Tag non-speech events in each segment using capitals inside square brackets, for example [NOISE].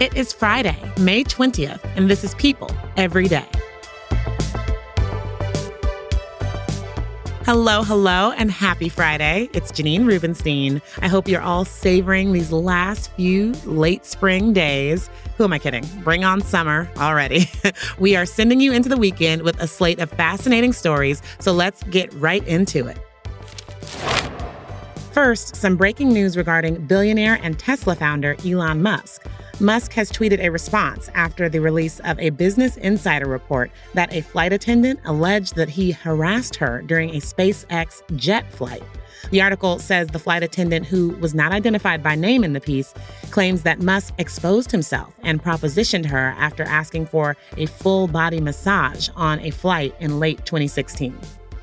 It is Friday, May 20th, and this is People Every Day. Hello, hello, and happy Friday. It's Janine Rubenstein. I hope you're all savoring these last few late spring days. Who am I kidding? Bring on summer already. [LAUGHS] we are sending you into the weekend with a slate of fascinating stories, so let's get right into it. First, some breaking news regarding billionaire and Tesla founder Elon Musk. Musk has tweeted a response after the release of a Business Insider report that a flight attendant alleged that he harassed her during a SpaceX jet flight. The article says the flight attendant, who was not identified by name in the piece, claims that Musk exposed himself and propositioned her after asking for a full body massage on a flight in late 2016.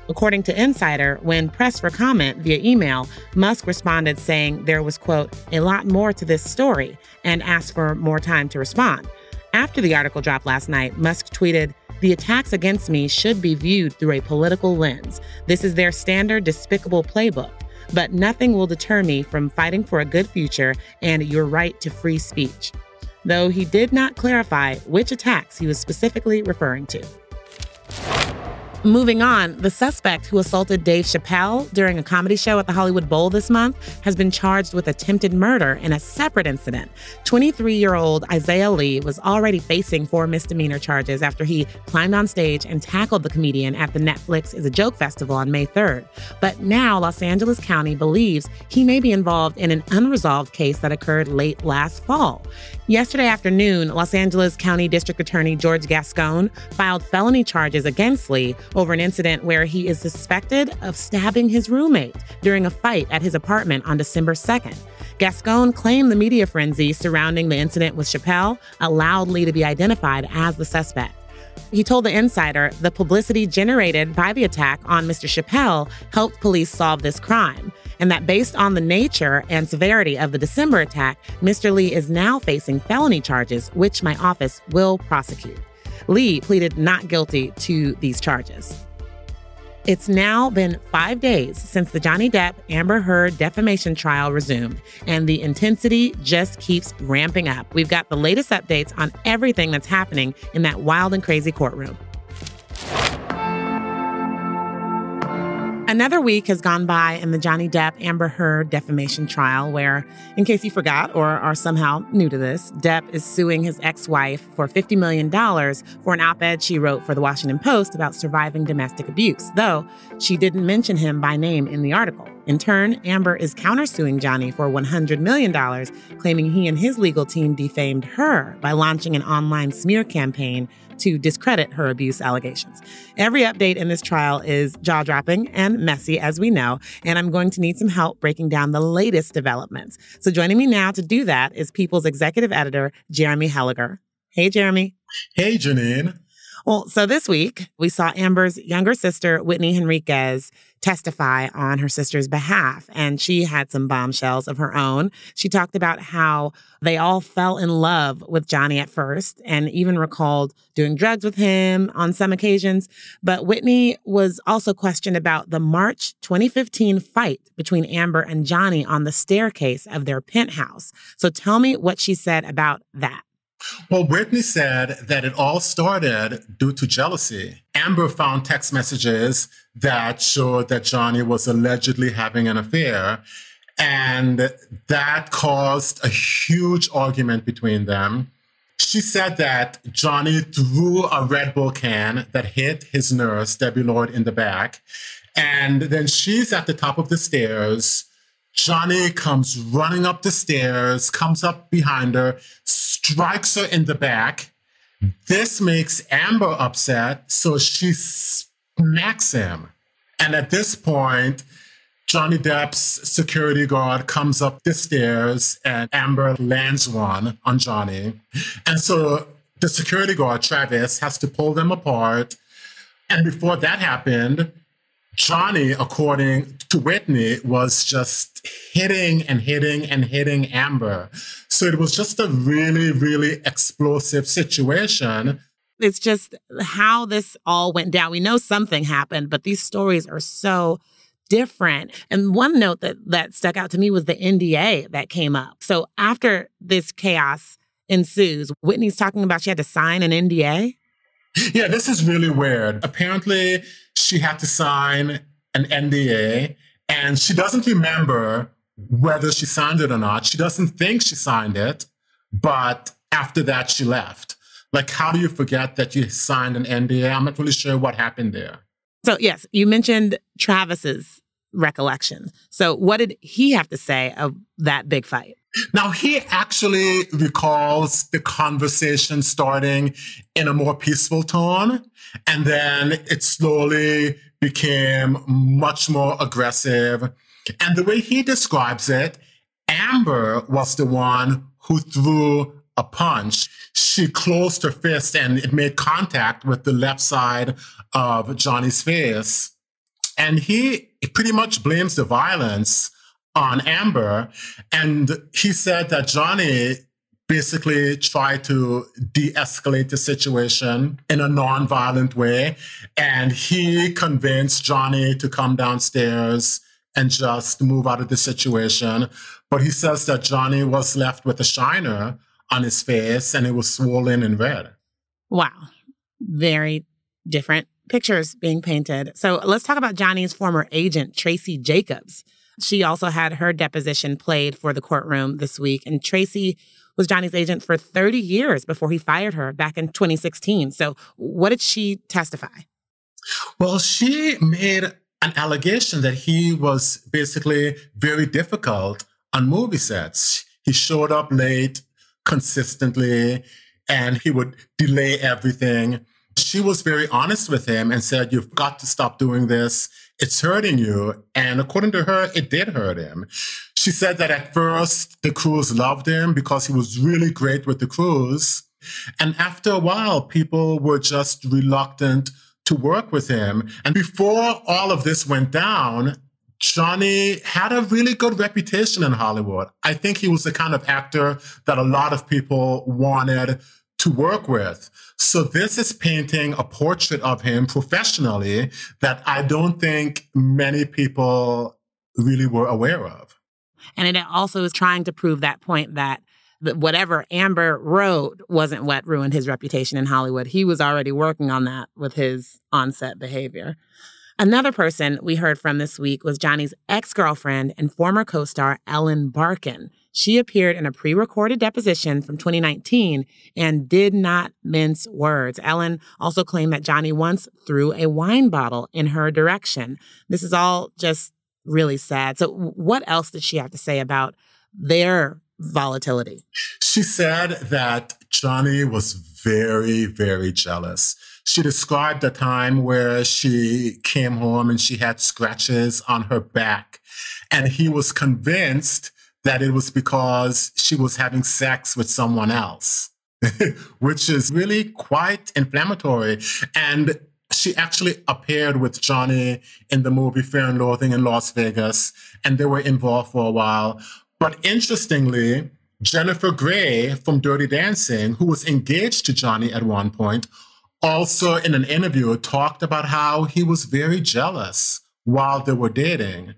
According to Insider, when pressed for comment via email, Musk responded saying there was, quote, a lot more to this story and asked for more time to respond. After the article dropped last night, Musk tweeted, the attacks against me should be viewed through a political lens. This is their standard despicable playbook. But nothing will deter me from fighting for a good future and your right to free speech. Though he did not clarify which attacks he was specifically referring to. Moving on, the suspect who assaulted Dave Chappelle during a comedy show at the Hollywood Bowl this month has been charged with attempted murder in a separate incident. 23 year old Isaiah Lee was already facing four misdemeanor charges after he climbed on stage and tackled the comedian at the Netflix is a Joke Festival on May 3rd. But now Los Angeles County believes he may be involved in an unresolved case that occurred late last fall. Yesterday afternoon, Los Angeles County District Attorney George Gascon filed felony charges against Lee over an incident where he is suspected of stabbing his roommate during a fight at his apartment on December 2nd. Gascon claimed the media frenzy surrounding the incident with Chappelle allowed Lee to be identified as the suspect. He told the insider the publicity generated by the attack on Mr. Chappelle helped police solve this crime and that based on the nature and severity of the December attack, Mr. Lee is now facing felony charges, which my office will prosecute. Lee pleaded not guilty to these charges. It's now been five days since the Johnny Depp Amber Heard defamation trial resumed, and the intensity just keeps ramping up. We've got the latest updates on everything that's happening in that wild and crazy courtroom. Another week has gone by in the Johnny Depp Amber Heard defamation trial, where, in case you forgot or are somehow new to this, Depp is suing his ex wife for $50 million for an op ed she wrote for the Washington Post about surviving domestic abuse, though she didn't mention him by name in the article. In turn, Amber is countersuing Johnny for $100 million, claiming he and his legal team defamed her by launching an online smear campaign to discredit her abuse allegations. Every update in this trial is jaw dropping and messy, as we know, and I'm going to need some help breaking down the latest developments. So joining me now to do that is People's executive editor, Jeremy Helligar. Hey, Jeremy. Hey, Janine. Well, so this week we saw Amber's younger sister, Whitney Henriquez, testify on her sister's behalf. And she had some bombshells of her own. She talked about how they all fell in love with Johnny at first and even recalled doing drugs with him on some occasions. But Whitney was also questioned about the March 2015 fight between Amber and Johnny on the staircase of their penthouse. So tell me what she said about that. Well, Whitney said that it all started due to jealousy. Amber found text messages that showed that Johnny was allegedly having an affair. And that caused a huge argument between them. She said that Johnny threw a Red Bull can that hit his nurse, Debbie Lloyd, in the back. And then she's at the top of the stairs. Johnny comes running up the stairs, comes up behind her, strikes her in the back. This makes Amber upset, so she smacks him. And at this point, Johnny Depp's security guard comes up the stairs and Amber lands one on Johnny. And so the security guard, Travis, has to pull them apart. And before that happened, Johnny, according to Whitney, was just hitting and hitting and hitting Amber. So it was just a really, really explosive situation. It's just how this all went down. We know something happened, but these stories are so different. And one note that that stuck out to me was the NDA that came up. So after this chaos ensues. Whitney's talking about she had to sign an NDA. Yeah, this is really weird. Apparently, she had to sign an NDA and she doesn't remember whether she signed it or not. She doesn't think she signed it, but after that, she left. Like, how do you forget that you signed an NDA? I'm not really sure what happened there. So, yes, you mentioned Travis's recollection. So, what did he have to say of that big fight? Now, he actually recalls the conversation starting in a more peaceful tone, and then it slowly became much more aggressive. And the way he describes it, Amber was the one who threw a punch. She closed her fist and it made contact with the left side of Johnny's face. And he pretty much blames the violence on Amber. And he said that Johnny basically tried to de escalate the situation in a non violent way. And he convinced Johnny to come downstairs and just move out of the situation. But he says that Johnny was left with a shiner on his face and it was swollen and red. Wow. Very different pictures being painted. So let's talk about Johnny's former agent, Tracy Jacobs. She also had her deposition played for the courtroom this week. And Tracy was Johnny's agent for 30 years before he fired her back in 2016. So, what did she testify? Well, she made an allegation that he was basically very difficult on movie sets. He showed up late consistently and he would delay everything. She was very honest with him and said, You've got to stop doing this it's hurting you. And according to her, it did hurt him. She said that at first the crews loved him because he was really great with the crews. And after a while, people were just reluctant to work with him. And before all of this went down, Johnny had a really good reputation in Hollywood. I think he was the kind of actor that a lot of people wanted to work with. So this is painting a portrait of him professionally that I don't think many people really were aware of. And it also is trying to prove that point that whatever Amber wrote wasn't what ruined his reputation in Hollywood. He was already working on that with his on-set behavior. Another person we heard from this week was Johnny's ex girlfriend and former co star Ellen Barkin. She appeared in a pre recorded deposition from 2019 and did not mince words. Ellen also claimed that Johnny once threw a wine bottle in her direction. This is all just really sad. So, what else did she have to say about their volatility? She said that Johnny was very, very jealous. She described a time where she came home and she had scratches on her back, and he was convinced that it was because she was having sex with someone else, [LAUGHS] which is really quite inflammatory. And she actually appeared with Johnny in the movie Fear and Loathing in Las Vegas, and they were involved for a while. But interestingly, Jennifer Grey from Dirty Dancing, who was engaged to Johnny at one point, also in an interview talked about how he was very jealous while they were dating.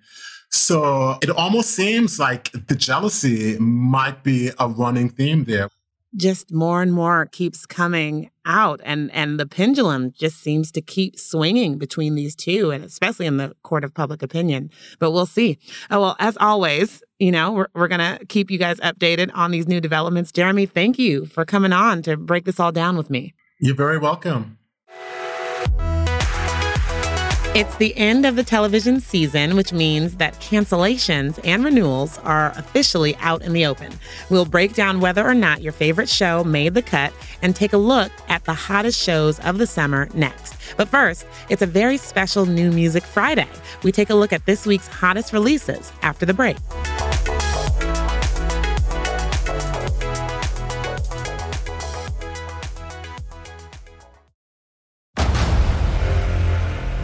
So it almost seems like the jealousy might be a running theme there. Just more and more keeps coming out and and the pendulum just seems to keep swinging between these two and especially in the court of public opinion. But we'll see. Oh well, as always, you know, we're we're going to keep you guys updated on these new developments. Jeremy, thank you for coming on to break this all down with me. You're very welcome. It's the end of the television season, which means that cancellations and renewals are officially out in the open. We'll break down whether or not your favorite show made the cut and take a look at the hottest shows of the summer next. But first, it's a very special New Music Friday. We take a look at this week's hottest releases after the break.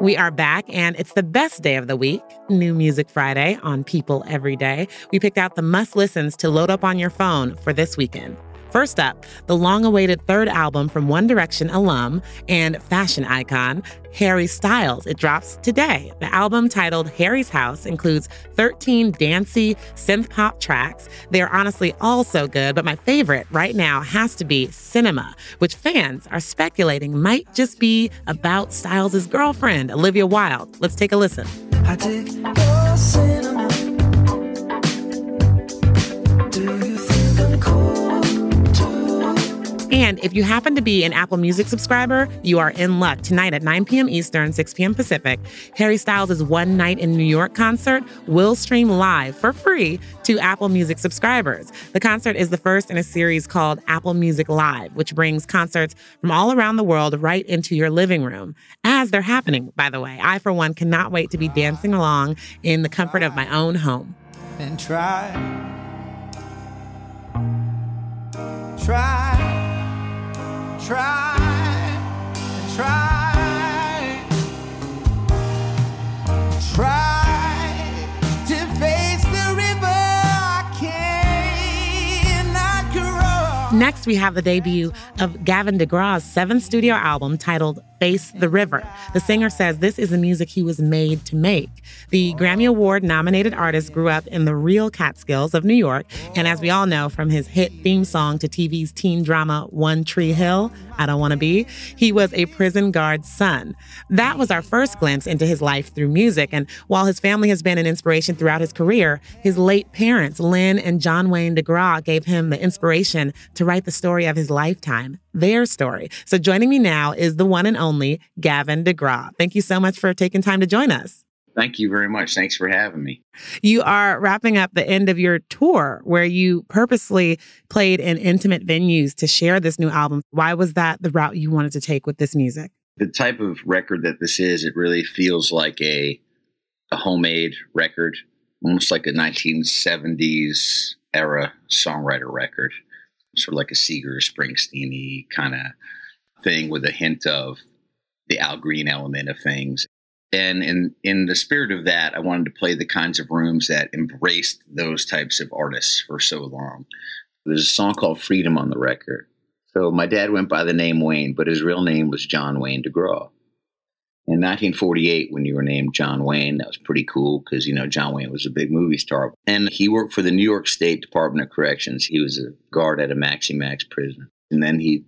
We are back, and it's the best day of the week, New Music Friday on People Every Day. We picked out the must listens to load up on your phone for this weekend. First up, the long awaited third album from One Direction alum and fashion icon, Harry Styles. It drops today. The album titled Harry's House includes 13 dancey synth pop tracks. They're honestly all so good, but my favorite right now has to be Cinema, which fans are speculating might just be about Styles' girlfriend, Olivia Wilde. Let's take a listen. And if you happen to be an Apple Music subscriber, you are in luck. Tonight at 9 p.m. Eastern, 6 p.m. Pacific, Harry Styles' One Night in New York concert will stream live for free to Apple Music subscribers. The concert is the first in a series called Apple Music Live, which brings concerts from all around the world right into your living room. As they're happening, by the way, I, for one, cannot wait to be dancing along in the comfort of my own home. And try, try Next, we have the debut of Gavin DeGraw's seventh studio album titled Face the River. The singer says this is the music he was made to make. The Grammy Award nominated artist grew up in the real Catskills of New York, and as we all know from his hit theme song to TV's teen drama One Tree Hill, I Don't Want to Be, he was a prison guard's son. That was our first glimpse into his life through music, and while his family has been an inspiration throughout his career, his late parents, Lynn and John Wayne DeGraw, gave him the inspiration to write the story of his lifetime, their story. So joining me now is the one and only Gavin DeGraw. Thank you so much for taking time to join us. Thank you very much. Thanks for having me. You are wrapping up the end of your tour where you purposely played in intimate venues to share this new album. Why was that the route you wanted to take with this music? The type of record that this is, it really feels like a, a homemade record, almost like a 1970s era songwriter record, sort of like a Seeger Springsteen kind of thing with a hint of the Al Green element of things. And in in the spirit of that, I wanted to play the kinds of rooms that embraced those types of artists for so long. There's a song called Freedom on the record. So my dad went by the name Wayne, but his real name was John Wayne DeGraw. In 1948, when you were named John Wayne, that was pretty cool because, you know, John Wayne was a big movie star. And he worked for the New York State Department of Corrections. He was a guard at a Maxi Max prison. And then he'd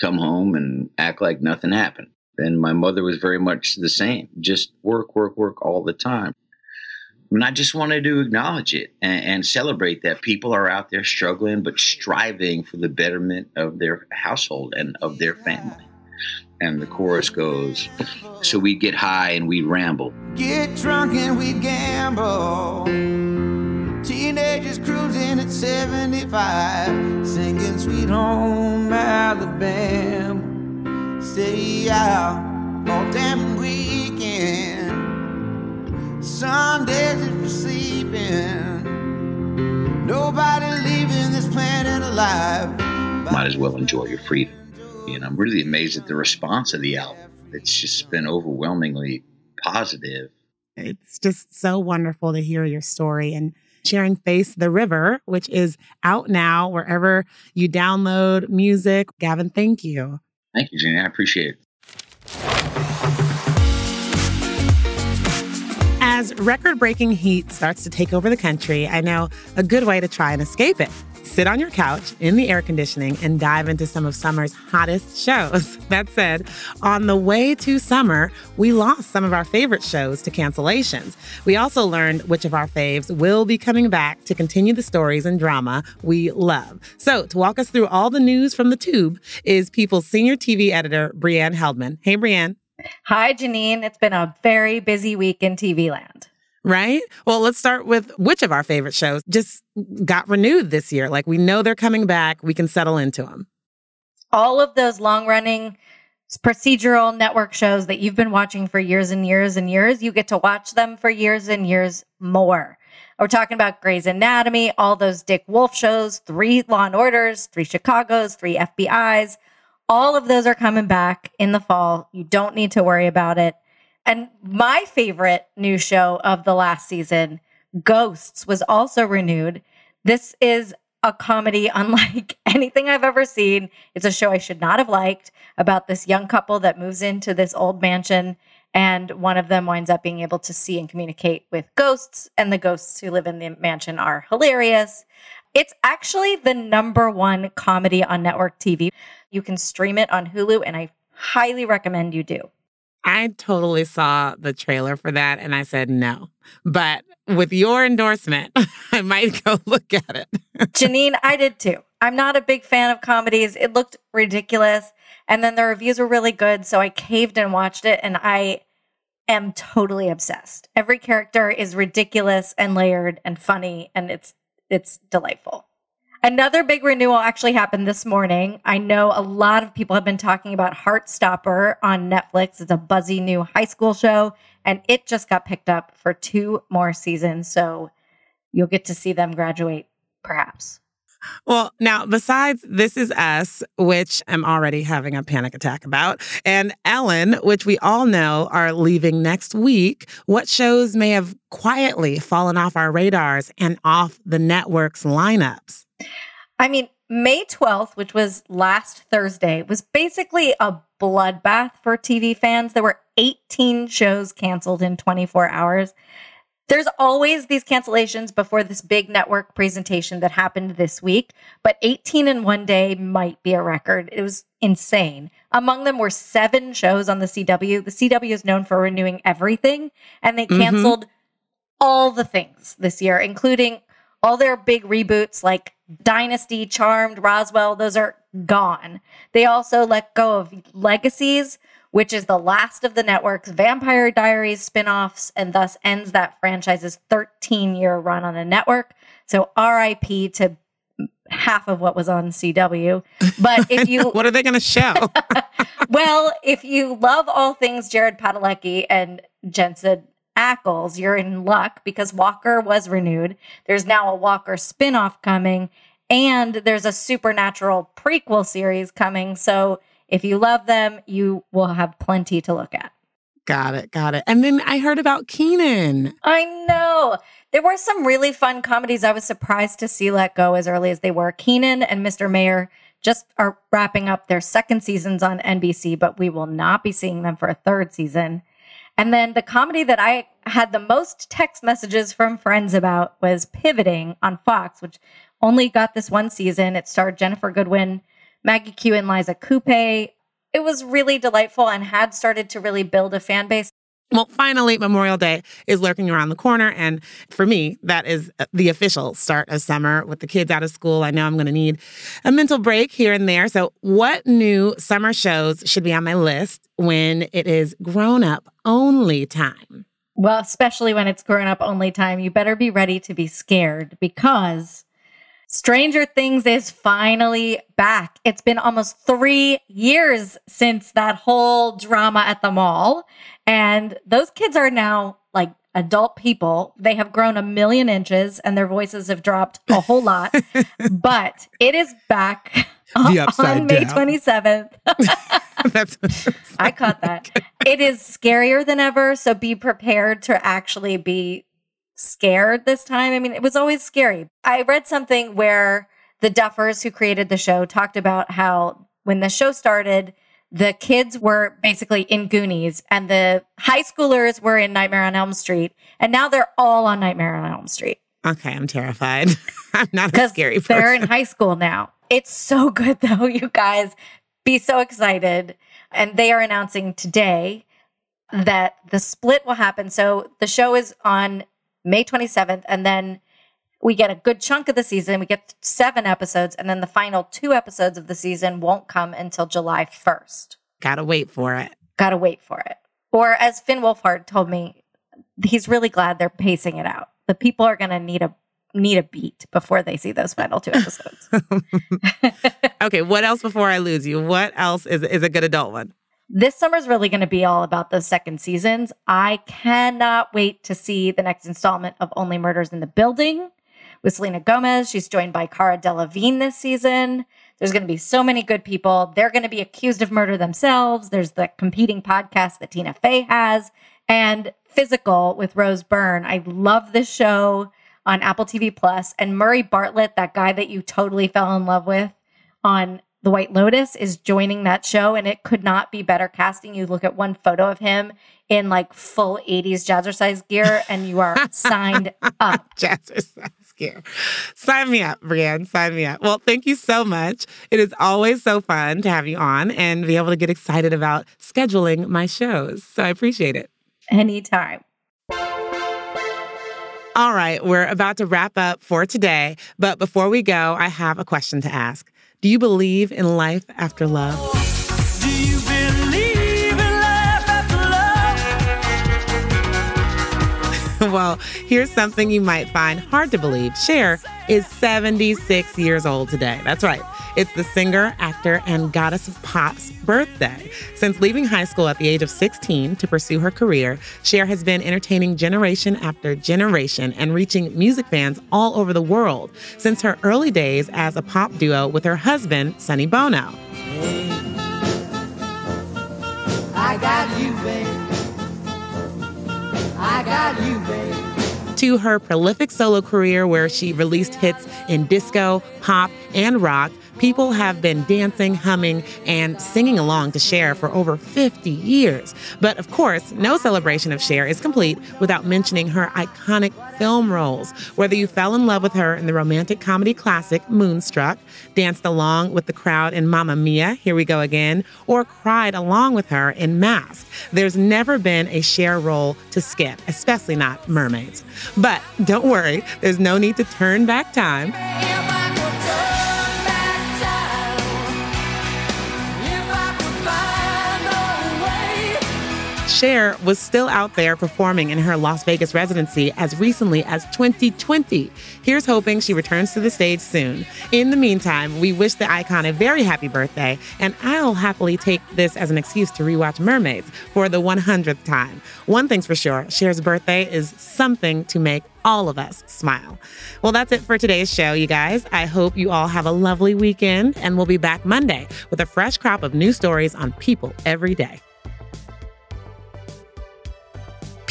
come home and act like nothing happened. And my mother was very much the same, just work, work, work all the time. And I just wanted to acknowledge it and, and, celebrate that people are out there struggling, but striving for the betterment of their household and of their family. And the chorus goes, So we'd get high and we'd ramble. Get drunk and we'd gamble. Teenagers cruising at 75, singing Sweet Home Alabama stay out all damn weekend. Sundays if you're sleeping, nobody leaving this planet alive. Might as well enjoy your freedom. And I'm really amazed at the response of the album. It's just been overwhelmingly positive. It's just so wonderful to hear your story and sharing Face the River, which is out now wherever you download music. Gavin, thank you. Thank you, Jenny. I appreciate it. As record breaking heat starts to take over the country, I know a good way to try and escape it. Sit on your couch in the air conditioning and dive into some of summer's hottest shows. [LAUGHS] That said, on the way to summer, we lost some of our favorite shows to cancellations. We also learned which of our faves will be coming back to continue the stories and drama we love. So, to walk us through all the news from the tube is People's senior TV editor, Breanne Heldman. Hey, Breanne. Hi, Janine. It's been a very busy week in TV land right? Well, let's start with which of our favorite shows just got renewed this year. Like we know they're coming back, we can settle into them. All of those long running procedural network shows that you've been watching for years and years and years. You get to watch them for years and years more. We're talking about Grey's Anatomy, all those Dick Wolf shows, three Law and Orders, three Chicago's, three FBI's. All of those are coming back in the fall. You don't need to worry about it. And my favorite new show of the last season, Ghosts, was also renewed. This is a comedy [LAUGHS] unlike anything I've ever seen. It's a show I should not have liked about this young couple that moves into this old mansion and one of them winds up being able to see and communicate with ghosts and the ghosts who live in the mansion are hilarious. It's actually the number one comedy on network TV. You can stream it on Hulu and I highly recommend you do. I totally saw the trailer for that and I said no. But with your endorsement, [LAUGHS] I might go [LAUGHS] look at it. Janine, I did too. I'm not a big fan of comedies. It looked ridiculous. And then the reviews were really good. So I caved and watched it and I am totally obsessed. Every character is ridiculous and layered and funny and it's it's delightful. Another big renewal actually happened this morning. I know a lot of people have been talking about Heartstopper on Netflix. It's a buzzy new high school show, and it just got picked up for two more seasons. So you'll get to see them graduate, perhaps. Well, now, besides This Is Us, which I'm already having a panic attack about, and Ellen, which we all know are leaving next week, what shows may have quietly fallen off our radars and off the network's lineups? I mean, May 12th, which was last Thursday, was basically a bloodbath for TV fans. There were 18 shows canceled in 24 hours. There's always these cancellations before this big network presentation that happened this week, but 18 in one day might be a record. It was insane. Among them were seven shows on the CW. The CW is known for renewing everything, and they canceled mm-hmm. all the things this year, including all their big reboots like Dynasty, Charmed, Roswell. Those are gone. They also let go of legacies which is the last of the network's Vampire Diaries spin-offs and thus ends that franchise's 13-year run on the network. So RIP to half of what was on CW. But if you [LAUGHS] What are they going to show? [LAUGHS] well, if you love all things Jared Padalecki and Jensen Ackles, you're in luck because Walker was renewed. There's now a Walker spin-off coming and there's a supernatural prequel series coming. So if you love them, you will have plenty to look at. Got it. Got it. And then I heard about Kenan. I know. There were some really fun comedies I was surprised to see let go as early as they were. Kenan and Mr. Mayor just are wrapping up their second seasons on NBC, but we will not be seeing them for a third season. And then the comedy that I had the most text messages from friends about was Pivoting on Fox, which only got this one season. It starred Ginnifer Goodwin Maggie Q and Liza Coupe. It was really delightful and had started to really build a fan base. Well, finally, Memorial Day is lurking around the corner. And for me, that is uh, the official start of summer with the kids out of school. I know I'm going to need a mental break here and there. So, what new summer shows should be on my list when it is grown up only time? Well, especially when it's grown up only time, you better be ready to be scared because Stranger Things is finally back. It's been almost three years since that whole drama at the mall. And those kids are now like adult people. They have grown a million inches and their voices have dropped a whole lot. [LAUGHS] but it is back [LAUGHS] on, May 27th. [LAUGHS] That's I caught that. It is scarier than ever. So be prepared to actually be scared this time. I mean, it was always scary. I read something where the Duffers who created the show talked about how when the show started, the kids were basically in Goonies and the high schoolers were in Nightmare on Elm Street. And now they're all on Nightmare on Elm Street. Okay, I'm terrified. [LAUGHS] I'm not a scary person. They're in high school now. It's so [LAUGHS] good though, you guys. Be so excited. And they are announcing today that the split will happen. So the show is on May 27th. And then we get a good chunk of the season. We get seven episodes. And then the final two episodes of the season won't come until July 1st. Gotta wait for it. Gotta wait for it. Or as Finn Wolfhard told me, he's really glad they're pacing it out. The people are gonna need a need a beat before they see those final two episodes. [LAUGHS] okay, what else before I lose you? What else is is a good adult one? This summer is really going to be all about those second seasons. I cannot wait to see the next installment of Only Murders in the Building with Selena Gomez. She's joined by Cara Delevingne this season. There's going to be so many good people. They're going to be accused of murder themselves. There's the competing podcast that Tina Fey has and Physical with Rose Byrne. I love this show on Apple TV And Murray Bartlett, that guy that you totally fell in love with on The White Lotus, is joining that show. And it could not be better casting. You look at one photo of him in like full 80s jazzercise gear, and you are [LAUGHS] signed up. jazzercise gear. Sign me up, Breanne. Sign me up. Well, thank you so much. It is always so fun to have you on and be able to get excited about scheduling my shows. So I appreciate it. Anytime. All right, we're about to wrap up for today. But before we go, I have a question to ask. Do you believe in life after love? Do you believe in life after love? [LAUGHS] well, here's something you might find hard to believe. Cher is 76 years old today. That's right. It's the singer, actor, and goddess of pop's birthday. Since leaving high school at the age of 16 to pursue her career, Cher has been entertaining generation after generation and reaching music fans all over the world since her early days as a pop duo with her husband, Sonny Bono. I got you, babe. I got you, babe. To her prolific solo career, where she released hits in disco, pop, and rock, People have been dancing, humming, and singing along to Cher for over 50 years. But of course, no celebration of Cher is complete without mentioning her iconic film roles. Whether you fell in love with her in the romantic comedy classic Moonstruck, danced along with the crowd in Mamma Mia, Here We Go Again, or cried along with her in Mask, there's never been a Cher role to skip, especially not Mermaids. But don't worry, there's no need to turn back time. Cher was still out there performing in her Las Vegas residency as recently as 2020. Here's hoping she returns to the stage soon. In the meantime, we wish the icon a very happy birthday, and I'll happily take this as an excuse to rewatch Mermaids for the 100th time. One thing's for sure Cher's birthday is something to make all of us smile. Well, that's it for today's show, you guys. I hope you all have a lovely weekend, and we'll be back Monday with a fresh crop of new stories on people every day.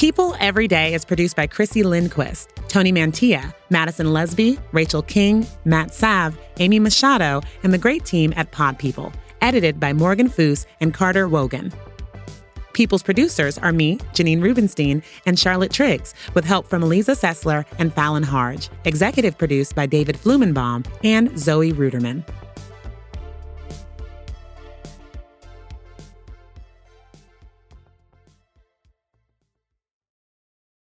People Every Day is produced by Chrissy Lindquist, Tony Mantilla, Madison Lesby, Rachel King, Matt Sav, Amy Machado, and the great team at Pod People. Edited by Morgan Foose and Carter Wogan. People's producers are me, Janine Rubenstein, and Charlotte Triggs, with help from Eliza Sessler and Fallon Harge. Executive produced by David Flumenbaum and Zoe Ruderman.